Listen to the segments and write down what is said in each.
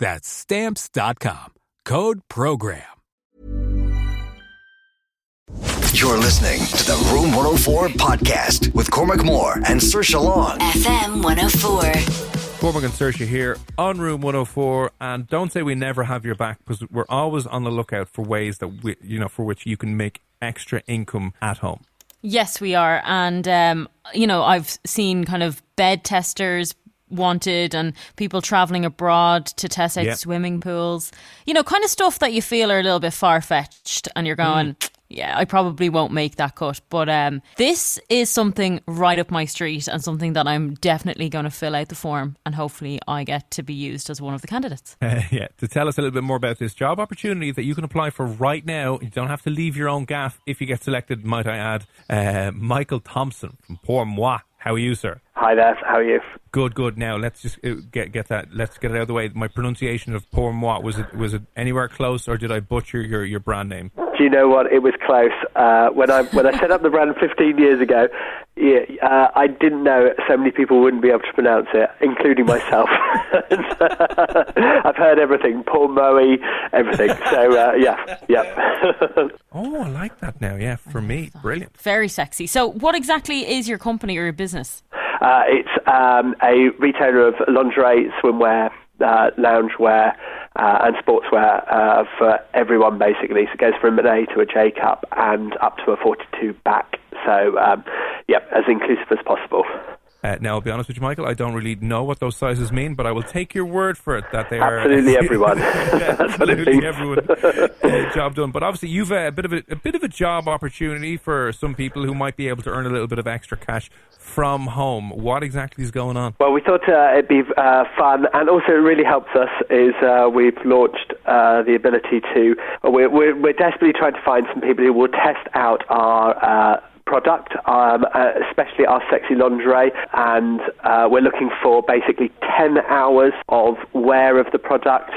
That's stamps.com. Code program. You're listening to the Room 104 podcast with Cormac Moore and Sir Long. FM 104. Cormac and Saoirse here on Room 104, and don't say we never have your back because we're always on the lookout for ways that we, you know, for which you can make extra income at home. Yes, we are. And, um, you know, I've seen kind of bed testers wanted and people traveling abroad to test out Yeah. swimming pools. You know, kind of stuff that you feel are a little bit far fetched and you're going, yeah, I probably won't make that cut. But um, this is something right up my street and something that I'm definitely going to fill out the form and hopefully I get to be used as one of the candidates. Uh, yeah, to tell us a little bit more about this job opportunity that you can apply for right now. You don't have to leave your own gaff if you get selected, might I add. Uh, Michael Thompson from Pour Moi. How are you, sir? Hi there, how are you? Good, good. Now let's just uh, get get that. Let's get it out of the way. My pronunciation of Pour Moi was it was it anywhere close, or did I butcher your, your brand name? Do you know what? It was close. Uh, when I when I set up the brand 15 years ago, yeah, uh, I didn't know so many people wouldn't be able to pronounce it, including myself. I've heard everything, Paul Moe, everything. So uh, yeah, yeah. Oh, I like that now. Yeah, for me, brilliant. Very sexy. So, what exactly is your company or your business? Uh, it's um, a retailer of lingerie, swimwear, uh, loungewear, uh, and sportswear uh, for everyone, basically. So it goes from an A to a J cup and up to a 42 back. So, um, yep, as inclusive as possible. Uh, now, I'll be honest with you, Michael. I don't really know what those sizes mean, but I will take your word for it that they are Absolutely everyone. Yeah, what it absolutely everyone. Uh, job done. But obviously, you've uh, a bit of a, a bit of a job opportunity for some people who might be able to earn a little bit of extra cash from home. What exactly is going on? Well, we thought uh, it'd be uh, fun, and also it really helps us. Is uh, we've launched uh, the ability to. We're, we're, we're desperately trying to find some people who will test out our. Product, um, uh, especially our sexy lingerie, and uh, we're looking for basically 10 hours of wear of the product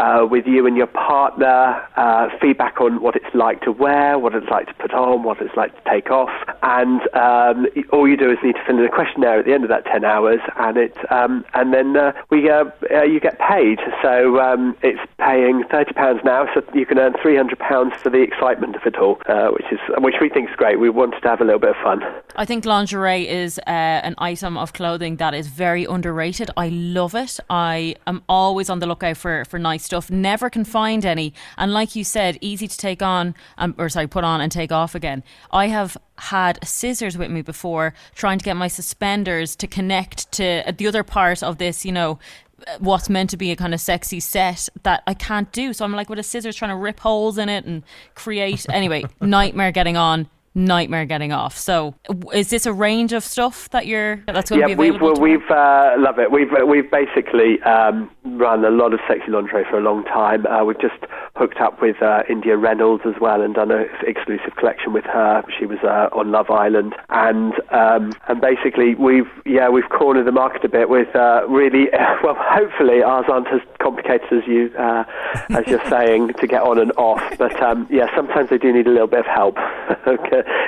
uh, with you and your partner, uh, feedback on what it's like to wear, what it's like to put on, what it's like to take off, and um, all you do is need to fill in a questionnaire at the end of that 10 hours, and it um, and then uh, we uh, uh, you get paid. So um, it's paying 30 pounds now, so you can earn 300 pounds for the excitement of it all, uh, which is which we think is great. We wanted to have a little bit of fun. I think lingerie is an item of clothing that is very underrated. I love it. I am always on the lookout for, for nice stuff. Never can find any. And like you said, easy to take on, um, or sorry, put on and take off again. I have had scissors with me before trying to get my suspenders to connect to uh, the other part of this, you know, uh, what's meant to be a kind of sexy set that I can't do. So I'm like with a scissors trying to rip holes in it and create. Anyway, nightmare getting on. Nightmare getting off. So, is this a range of stuff that you're that's going yeah, to be available? we've, well, we've uh, love it. We've we've basically um, run a lot of sexy lingerie for a long time. Uh, we've just hooked up with uh, India Reynolds as well and done an exclusive collection with her. She was uh, on Love Island, and um, and basically we've yeah we've cornered the market a bit with uh, really well. Hopefully ours aren't as complicated as you uh, as you're saying to get on and off, but um, yeah, sometimes they do need a little bit of help.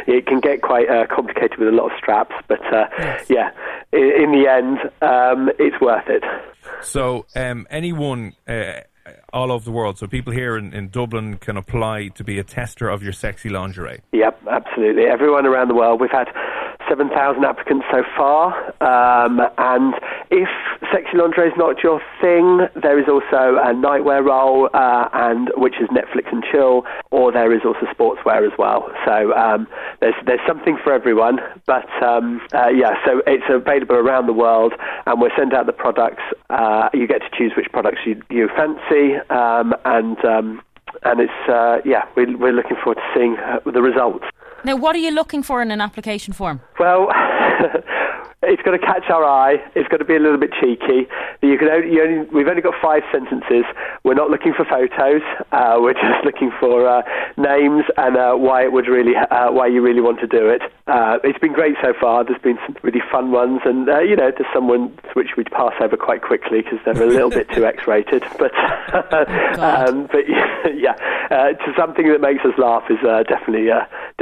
it can get quite uh, complicated with a lot of straps, but uh, yes. yeah, in, in, the end, um, it's worth it. So, um, anyone uh, all over the world, so people here in, in Dublin can apply to be a tester of your sexy lingerie. Yep, absolutely. Everyone around the world. We've had 7,000 applicants so far. Um, and if sexy lingerie is not your thing, there is also a nightwear role, uh, and which is Netflix and chill, or there is also sportswear as well. So um, there's there's something for everyone. But um, uh, yeah, so it's available around the world, and we'll send out the products. Uh, you get to choose which products you, you fancy, um, and um, and it's uh, yeah, we're, we're looking forward to seeing uh, the results. Now, what are you looking for in an application form? Well, it's got to catch our eye. It's got to be a little bit cheeky. You can only, you only, we've only got five sentences. We're not looking for photos. Uh, we're just looking for uh, names and uh, why it would really, uh, why you really want to do it. Uh, it's been great so far. There's been some really fun ones, and uh, you know, there's some ones which we'd pass over quite quickly because they're a little bit too X-rated. But, oh, um, but yeah, to something that makes us laugh is definitely,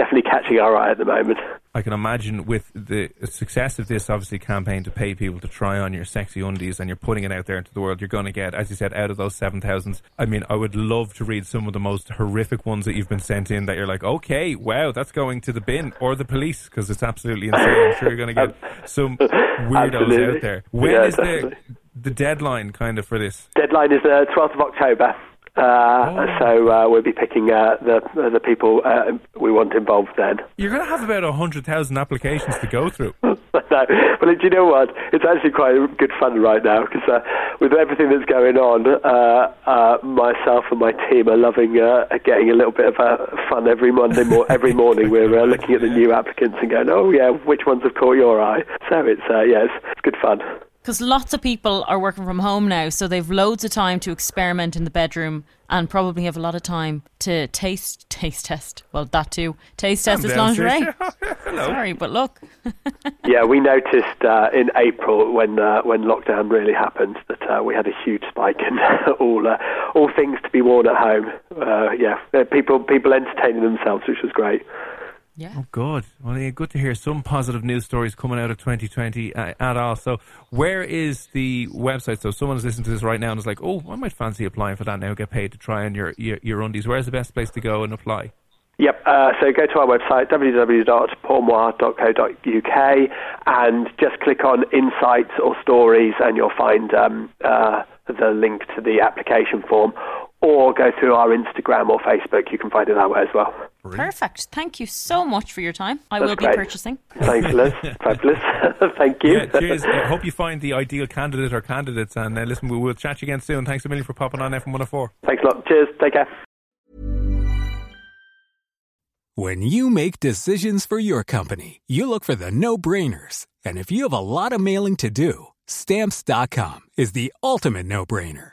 definitely catching our eye at the moment. I can imagine with the success of this obviously campaign to pay people to try on your sexy undies and you're putting it out there into the world, you're going to get, as you said, out of those 7,000. I mean, I would love to read some of the most horrific ones that you've been sent in that you're like, okay, wow, that's going to the bin or the police because it's absolutely insane. I'm sure you're going to get some weirdos absolutely. out there. When yeah, is the, the deadline kind of for this? Deadline is uh, the 12th of October. Uh, oh. So uh, we'll be picking uh, the the people uh, we want involved then. You're going to have about hundred thousand applications to go through. no, well, do you know what? It's actually quite good fun right now because uh, with everything that's going on, uh, myself and my team are loving getting a little bit of fun every Monday. Mo- every morning we're looking at the new applicants and going, "Oh yeah, which ones have caught your eye?" So it's yeah, it's, it's good fun because lots of people are working from home now, so they've loads of time to experiment in the bedroom and probably have a lot of time to taste taste test. Well, that too. Taste test this lingerie. Sorry, but look. yeah, we noticed uh, in April when uh, when lockdown really happened that uh, we had a huge spike in all uh, all things to be worn at home. Uh, yeah, people people entertaining themselves, which was great. Yeah. Oh, good. Well, yeah, good to hear some positive news stories coming out of 2020 uh, at all. So, where is the website? So, someone's listening to this right now and is like, "Oh, I might fancy applying for that now. Get paid to try on your your, your undies." Where's the best place to go and apply? Yep. Uh, so go to our website www.pourmoi.co.uk and just click on Insights or Stories, and you'll find um, uh, the link to the application form or go through our Instagram or Facebook. You can find it that way as well. Perfect. Thank you so much for your time. I That's will great. be purchasing. Thanks, Liz. Fabulous. Thank you. Yeah, cheers. I hope you find the ideal candidate or candidates. And uh, listen, we'll, we'll chat you again soon. Thanks a million for popping on FM 104. Thanks a lot. Cheers. Take care. When you make decisions for your company, you look for the no brainers. And if you have a lot of mailing to do, stamps.com is the ultimate no brainer.